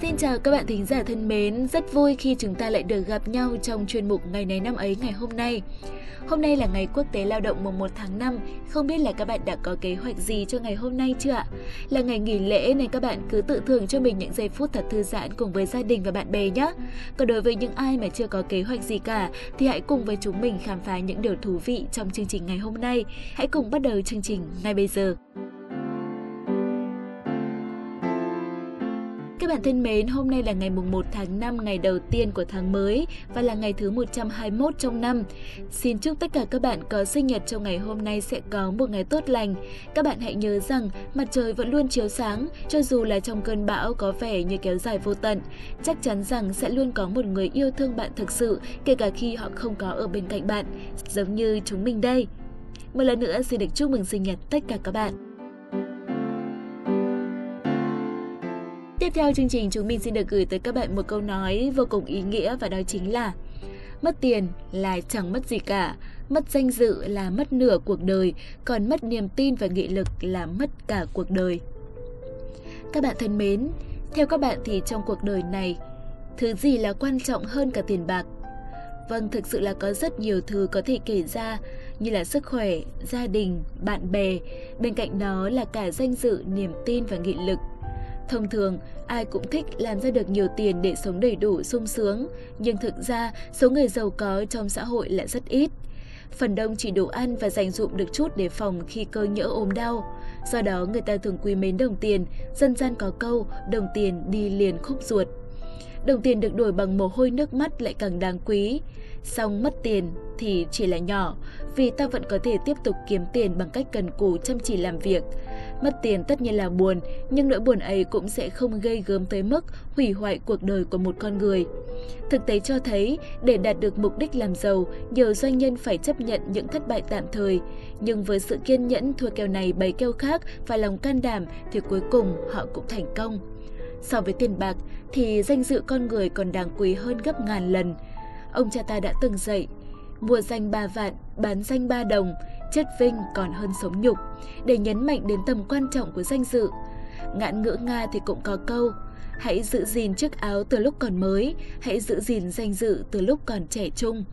Xin chào các bạn thính giả thân mến, rất vui khi chúng ta lại được gặp nhau trong chuyên mục Ngày này năm ấy ngày hôm nay. Hôm nay là ngày quốc tế lao động mùng 1 tháng 5, không biết là các bạn đã có kế hoạch gì cho ngày hôm nay chưa ạ? Là ngày nghỉ lễ nên các bạn cứ tự thưởng cho mình những giây phút thật thư giãn cùng với gia đình và bạn bè nhé. Còn đối với những ai mà chưa có kế hoạch gì cả thì hãy cùng với chúng mình khám phá những điều thú vị trong chương trình ngày hôm nay. Hãy cùng bắt đầu chương trình ngay bây giờ. Các bạn thân mến, hôm nay là ngày mùng 1 tháng 5, ngày đầu tiên của tháng mới và là ngày thứ 121 trong năm. Xin chúc tất cả các bạn có sinh nhật trong ngày hôm nay sẽ có một ngày tốt lành. Các bạn hãy nhớ rằng mặt trời vẫn luôn chiếu sáng, cho dù là trong cơn bão có vẻ như kéo dài vô tận. Chắc chắn rằng sẽ luôn có một người yêu thương bạn thực sự, kể cả khi họ không có ở bên cạnh bạn, giống như chúng mình đây. Một lần nữa xin được chúc mừng sinh nhật tất cả các bạn. Tiếp theo chương trình chúng mình xin được gửi tới các bạn một câu nói vô cùng ý nghĩa và đó chính là Mất tiền là chẳng mất gì cả, mất danh dự là mất nửa cuộc đời, còn mất niềm tin và nghị lực là mất cả cuộc đời. Các bạn thân mến, theo các bạn thì trong cuộc đời này, thứ gì là quan trọng hơn cả tiền bạc? Vâng, thực sự là có rất nhiều thứ có thể kể ra như là sức khỏe, gia đình, bạn bè, bên cạnh đó là cả danh dự, niềm tin và nghị lực – Thông thường, ai cũng thích làm ra được nhiều tiền để sống đầy đủ sung sướng, nhưng thực ra số người giàu có trong xã hội lại rất ít. Phần đông chỉ đủ ăn và dành dụm được chút để phòng khi cơ nhỡ ốm đau. Do đó người ta thường quý mến đồng tiền, dân gian có câu đồng tiền đi liền khúc ruột. Đồng tiền được đổi bằng mồ hôi nước mắt lại càng đáng quý. Xong mất tiền thì chỉ là nhỏ, vì ta vẫn có thể tiếp tục kiếm tiền bằng cách cần cù chăm chỉ làm việc. Mất tiền tất nhiên là buồn, nhưng nỗi buồn ấy cũng sẽ không gây gớm tới mức hủy hoại cuộc đời của một con người. Thực tế cho thấy, để đạt được mục đích làm giàu, nhiều doanh nhân phải chấp nhận những thất bại tạm thời. Nhưng với sự kiên nhẫn thua kèo này bày kèo khác và lòng can đảm thì cuối cùng họ cũng thành công. So với tiền bạc thì danh dự con người còn đáng quý hơn gấp ngàn lần. Ông cha ta đã từng dạy, mua danh ba vạn, bán danh ba đồng, chết vinh còn hơn sống nhục, để nhấn mạnh đến tầm quan trọng của danh dự. Ngạn ngữ Nga thì cũng có câu, hãy giữ gìn chiếc áo từ lúc còn mới, hãy giữ gìn danh dự từ lúc còn trẻ trung.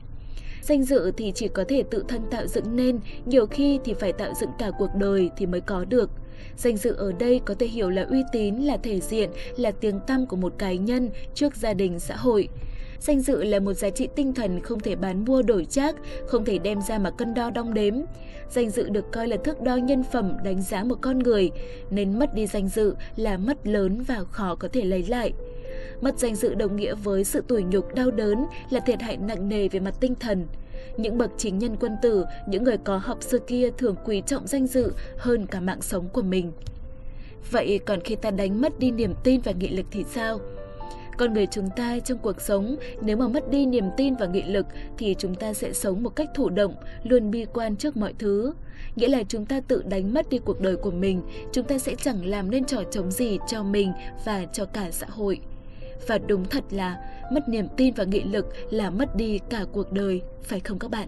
Danh dự thì chỉ có thể tự thân tạo dựng nên, nhiều khi thì phải tạo dựng cả cuộc đời thì mới có được. Danh dự ở đây có thể hiểu là uy tín, là thể diện, là tiếng tăm của một cá nhân trước gia đình xã hội. Danh dự là một giá trị tinh thần không thể bán mua đổi trác, không thể đem ra mà cân đo đong đếm. Danh dự được coi là thước đo nhân phẩm đánh giá một con người, nên mất đi danh dự là mất lớn và khó có thể lấy lại. Mất danh dự đồng nghĩa với sự tủi nhục đau đớn là thiệt hại nặng nề về mặt tinh thần. Những bậc chính nhân quân tử, những người có học xưa kia thường quý trọng danh dự hơn cả mạng sống của mình. Vậy còn khi ta đánh mất đi niềm tin và nghị lực thì sao? Con người chúng ta trong cuộc sống, nếu mà mất đi niềm tin và nghị lực thì chúng ta sẽ sống một cách thụ động, luôn bi quan trước mọi thứ. Nghĩa là chúng ta tự đánh mất đi cuộc đời của mình, chúng ta sẽ chẳng làm nên trò chống gì cho mình và cho cả xã hội. Và đúng thật là mất niềm tin và nghị lực là mất đi cả cuộc đời, phải không các bạn?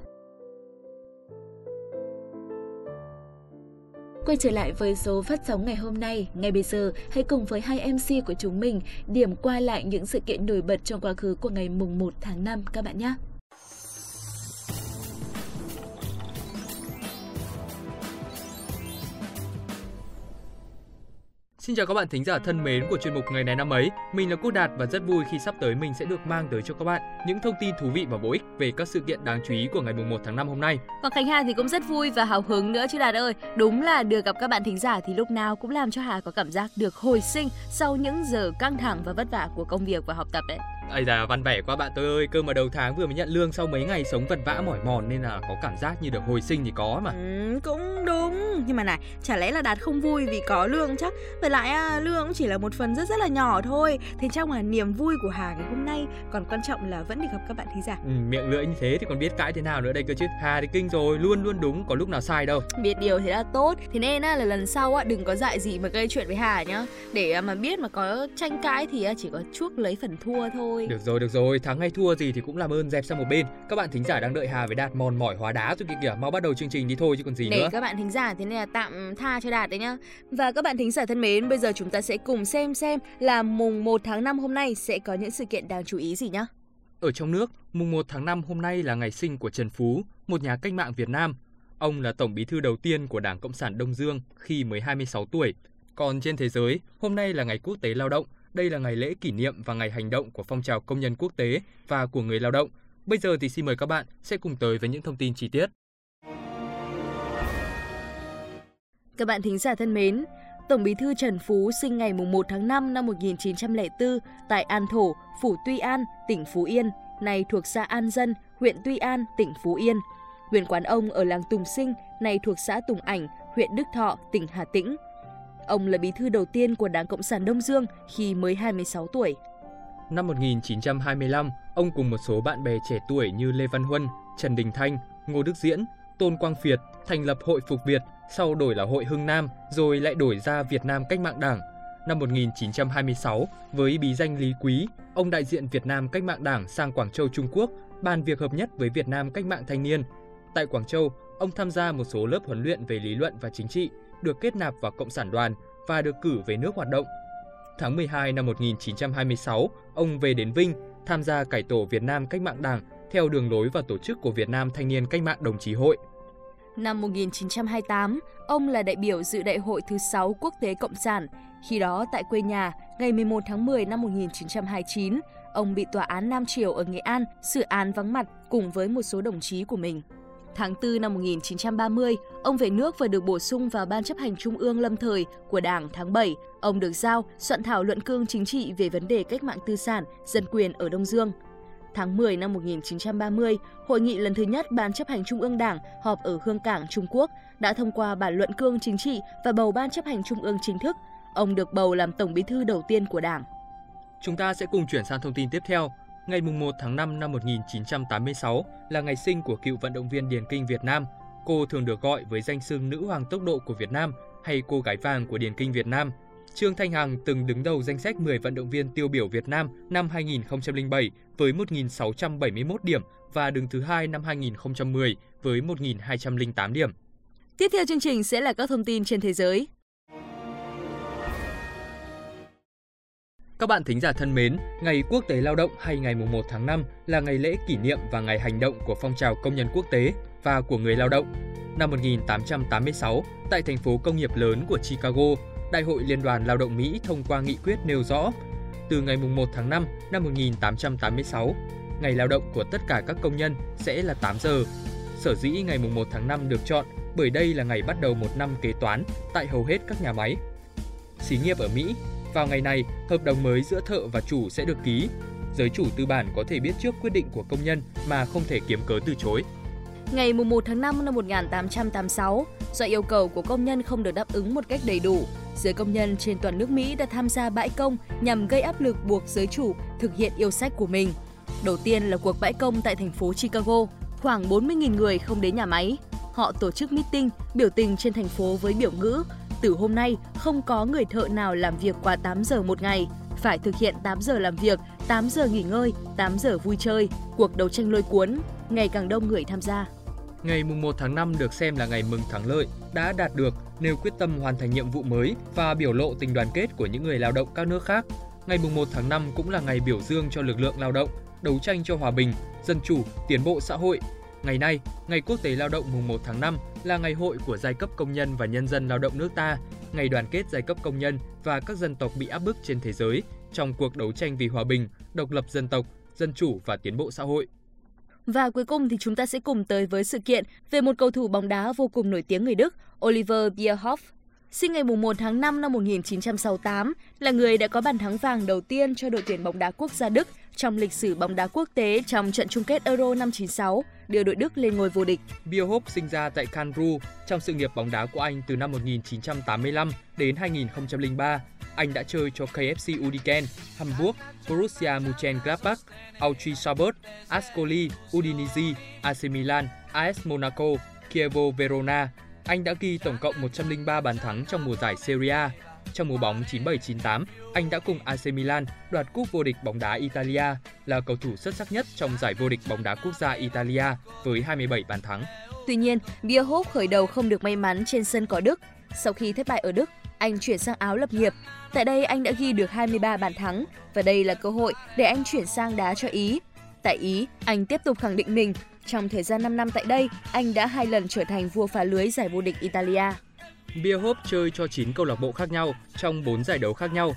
Quay trở lại với số phát sóng ngày hôm nay, ngay bây giờ hãy cùng với hai MC của chúng mình điểm qua lại những sự kiện nổi bật trong quá khứ của ngày mùng 1 tháng 5 các bạn nhé. Xin chào các bạn thính giả thân mến của chuyên mục ngày này năm ấy. Mình là Quốc Đạt và rất vui khi sắp tới mình sẽ được mang tới cho các bạn những thông tin thú vị và bổ ích về các sự kiện đáng chú ý của ngày mùng 1 tháng 5 hôm nay. Còn Khánh Hà thì cũng rất vui và hào hứng nữa chứ Đạt ơi. Đúng là được gặp các bạn thính giả thì lúc nào cũng làm cho Hà có cảm giác được hồi sinh sau những giờ căng thẳng và vất vả của công việc và học tập đấy. Ây da, văn vẻ quá bạn tôi ơi, cơ mà đầu tháng vừa mới nhận lương sau mấy ngày sống vật vã mỏi mòn nên là có cảm giác như được hồi sinh thì có mà. Ừ, cũng đúng, nhưng mà này, chả lẽ là Đạt không vui vì có lương chắc? Với lại à, lương cũng chỉ là một phần rất rất là nhỏ thôi. Thế trong là niềm vui của Hà ngày hôm nay còn quan trọng là vẫn được gặp các bạn thí giả. Ừ, miệng lưỡi như thế thì còn biết cãi thế nào nữa đây cơ chứ. Hà thì kinh rồi, luôn luôn đúng, có lúc nào sai đâu. Biết điều thế là tốt. Thế nên á, là lần sau á, đừng có dại gì mà gây chuyện với Hà nhá. Để à, mà biết mà có tranh cãi thì chỉ có chuốc lấy phần thua thôi thôi Được rồi, được rồi, thắng hay thua gì thì cũng làm ơn dẹp sang một bên Các bạn thính giả đang đợi Hà với Đạt mòn mỏi hóa đá rồi kìa kìa Mau bắt đầu chương trình đi thôi chứ còn gì Để nữa các bạn thính giả thế nên là tạm tha cho Đạt đấy nhá. Và các bạn thính giả thân mến, bây giờ chúng ta sẽ cùng xem xem là mùng 1 tháng 5 hôm nay sẽ có những sự kiện đáng chú ý gì nhá. Ở trong nước, mùng 1 tháng 5 hôm nay là ngày sinh của Trần Phú, một nhà cách mạng Việt Nam. Ông là tổng bí thư đầu tiên của Đảng Cộng sản Đông Dương khi mới 26 tuổi. Còn trên thế giới, hôm nay là ngày quốc tế lao động. Đây là ngày lễ kỷ niệm và ngày hành động của phong trào công nhân quốc tế và của người lao động. Bây giờ thì xin mời các bạn sẽ cùng tới với những thông tin chi tiết. Các bạn thính giả thân mến, Tổng Bí thư Trần Phú sinh ngày 1 tháng 5 năm 1904 tại An Thổ, Phủ Tuy An, tỉnh Phú Yên, nay thuộc xã An Dân, huyện Tuy An, tỉnh Phú Yên. Huyện quán ông ở làng Tùng Sinh, nay thuộc xã Tùng Ảnh, huyện Đức Thọ, tỉnh Hà Tĩnh. Ông là bí thư đầu tiên của Đảng Cộng sản Đông Dương khi mới 26 tuổi. Năm 1925, ông cùng một số bạn bè trẻ tuổi như Lê Văn Huân, Trần Đình Thanh, Ngô Đức Diễn, Tôn Quang Việt thành lập Hội Phục Việt, sau đổi là Hội Hưng Nam, rồi lại đổi ra Việt Nam Cách mạng Đảng. Năm 1926, với bí danh Lý Quý, ông đại diện Việt Nam Cách mạng Đảng sang Quảng Châu Trung Quốc, bàn việc hợp nhất với Việt Nam Cách mạng Thanh niên. Tại Quảng Châu, ông tham gia một số lớp huấn luyện về lý luận và chính trị, được kết nạp vào Cộng sản đoàn và được cử về nước hoạt động. Tháng 12 năm 1926, ông về đến Vinh, tham gia cải tổ Việt Nam Cách mạng Đảng theo đường lối và tổ chức của Việt Nam Thanh niên Cách mạng Đồng chí Hội. Năm 1928, ông là đại biểu dự đại hội thứ 6 Quốc tế Cộng sản. Khi đó tại quê nhà, ngày 11 tháng 10 năm 1929, ông bị tòa án Nam Triều ở Nghệ An xử án vắng mặt cùng với một số đồng chí của mình. Tháng 4 năm 1930, ông về nước và được bổ sung vào Ban chấp hành Trung ương lâm thời của Đảng tháng 7. Ông được giao soạn thảo luận cương chính trị về vấn đề cách mạng tư sản, dân quyền ở Đông Dương. Tháng 10 năm 1930, hội nghị lần thứ nhất Ban chấp hành Trung ương Đảng họp ở Hương Cảng, Trung Quốc đã thông qua bản luận cương chính trị và bầu Ban chấp hành Trung ương chính thức. Ông được bầu làm Tổng bí thư đầu tiên của Đảng. Chúng ta sẽ cùng chuyển sang thông tin tiếp theo. Ngày 1 tháng 5 năm 1986 là ngày sinh của cựu vận động viên điền kinh Việt Nam. Cô thường được gọi với danh xưng nữ hoàng tốc độ của Việt Nam hay cô gái vàng của điền kinh Việt Nam. Trương Thanh Hằng từng đứng đầu danh sách 10 vận động viên tiêu biểu Việt Nam năm 2007 với 1.671 điểm và đứng thứ hai năm 2010 với 1.208 điểm. Tiếp theo chương trình sẽ là các thông tin trên thế giới. Các bạn thính giả thân mến, Ngày Quốc tế Lao động hay ngày 1 tháng 5 là ngày lễ kỷ niệm và ngày hành động của phong trào công nhân quốc tế và của người lao động. Năm 1886, tại thành phố công nghiệp lớn của Chicago, Đại hội Liên đoàn Lao động Mỹ thông qua nghị quyết nêu rõ, từ ngày 1 tháng 5 năm 1886, ngày lao động của tất cả các công nhân sẽ là 8 giờ. Sở dĩ ngày 1 tháng 5 được chọn bởi đây là ngày bắt đầu một năm kế toán tại hầu hết các nhà máy. Xí nghiệp ở Mỹ vào ngày này, hợp đồng mới giữa thợ và chủ sẽ được ký. Giới chủ tư bản có thể biết trước quyết định của công nhân mà không thể kiếm cớ từ chối. Ngày 1 tháng 5 năm 1886, do yêu cầu của công nhân không được đáp ứng một cách đầy đủ, giới công nhân trên toàn nước Mỹ đã tham gia bãi công nhằm gây áp lực buộc giới chủ thực hiện yêu sách của mình. Đầu tiên là cuộc bãi công tại thành phố Chicago, khoảng 40.000 người không đến nhà máy. Họ tổ chức meeting, biểu tình trên thành phố với biểu ngữ từ hôm nay không có người thợ nào làm việc quá 8 giờ một ngày, phải thực hiện 8 giờ làm việc, 8 giờ nghỉ ngơi, 8 giờ vui chơi. Cuộc đấu tranh lôi cuốn, ngày càng đông người tham gia. Ngày mùng 1 tháng 5 được xem là ngày mừng thắng lợi, đã đạt được, nêu quyết tâm hoàn thành nhiệm vụ mới và biểu lộ tình đoàn kết của những người lao động các nước khác. Ngày mùng 1 tháng 5 cũng là ngày biểu dương cho lực lượng lao động, đấu tranh cho hòa bình, dân chủ, tiến bộ xã hội. Ngày nay, Ngày Quốc tế Lao động mùng 1 tháng 5 là ngày hội của giai cấp công nhân và nhân dân lao động nước ta, ngày đoàn kết giai cấp công nhân và các dân tộc bị áp bức trên thế giới trong cuộc đấu tranh vì hòa bình, độc lập dân tộc, dân chủ và tiến bộ xã hội. Và cuối cùng thì chúng ta sẽ cùng tới với sự kiện về một cầu thủ bóng đá vô cùng nổi tiếng người Đức, Oliver Bierhoff. Sinh ngày 1 tháng 5 năm 1968, là người đã có bàn thắng vàng đầu tiên cho đội tuyển bóng đá quốc gia Đức trong lịch sử bóng đá quốc tế trong trận chung kết Euro năm 96, đưa đội Đức lên ngôi vô địch. Bierhoff sinh ra tại Canru trong sự nghiệp bóng đá của anh từ năm 1985 đến 2003 anh đã chơi cho KFC Udiken, Hamburg, Borussia Mönchengladbach, Auchi Sabot, Ascoli, Udinese, AC Milan, AS Monaco, Chievo Verona. Anh đã ghi tổng cộng 103 bàn thắng trong mùa giải Serie A. Trong mùa bóng 97-98, anh đã cùng AC Milan đoạt cúp vô địch bóng đá Italia, là cầu thủ xuất sắc nhất trong giải vô địch bóng đá quốc gia Italia với 27 bàn thắng. Tuy nhiên, Bierhoff khởi đầu không được may mắn trên sân cỏ Đức. Sau khi thất bại ở Đức, anh chuyển sang Áo lập nghiệp. Tại đây anh đã ghi được 23 bàn thắng và đây là cơ hội để anh chuyển sang đá cho Ý. Tại Ý, anh tiếp tục khẳng định mình. Trong thời gian 5 năm tại đây, anh đã hai lần trở thành vua phá lưới giải vô địch Italia. Bierhoff chơi cho 9 câu lạc bộ khác nhau trong 4 giải đấu khác nhau.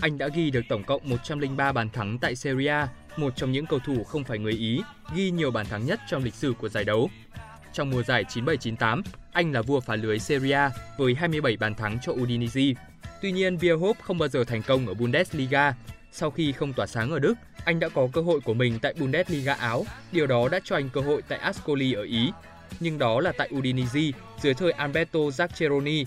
Anh đã ghi được tổng cộng 103 bàn thắng tại Serie A, một trong những cầu thủ không phải người Ý ghi nhiều bàn thắng nhất trong lịch sử của giải đấu. Trong mùa giải 97-98, anh là vua phá lưới Serie A với 27 bàn thắng cho Udinese. Tuy nhiên, Bierhoff không bao giờ thành công ở Bundesliga. Sau khi không tỏa sáng ở Đức, anh đã có cơ hội của mình tại Bundesliga Áo. Điều đó đã cho anh cơ hội tại Ascoli ở Ý. Nhưng đó là tại Udinese dưới thời Alberto Zaccheroni.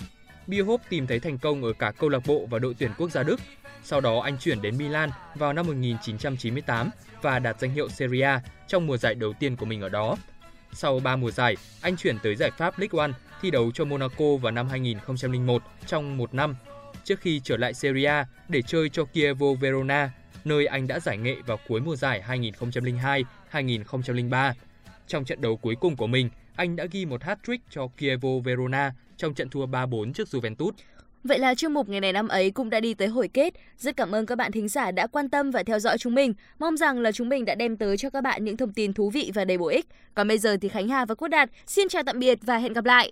Bierhoff tìm thấy thành công ở cả câu lạc bộ và đội tuyển quốc gia Đức. Sau đó anh chuyển đến Milan vào năm 1998 và đạt danh hiệu Serie A trong mùa giải đầu tiên của mình ở đó. Sau 3 mùa giải, anh chuyển tới giải Pháp League One thi đấu cho Monaco vào năm 2001 trong một năm, trước khi trở lại Serie A để chơi cho Chievo Verona, nơi anh đã giải nghệ vào cuối mùa giải 2002-2003. Trong trận đấu cuối cùng của mình, anh đã ghi một hat-trick cho Kievo Verona trong trận thua 3-4 trước Juventus. Vậy là chuyên mục ngày này năm ấy cũng đã đi tới hồi kết. Rất cảm ơn các bạn thính giả đã quan tâm và theo dõi chúng mình. Mong rằng là chúng mình đã đem tới cho các bạn những thông tin thú vị và đầy bổ ích. Còn bây giờ thì Khánh Hà và Quốc Đạt xin chào tạm biệt và hẹn gặp lại.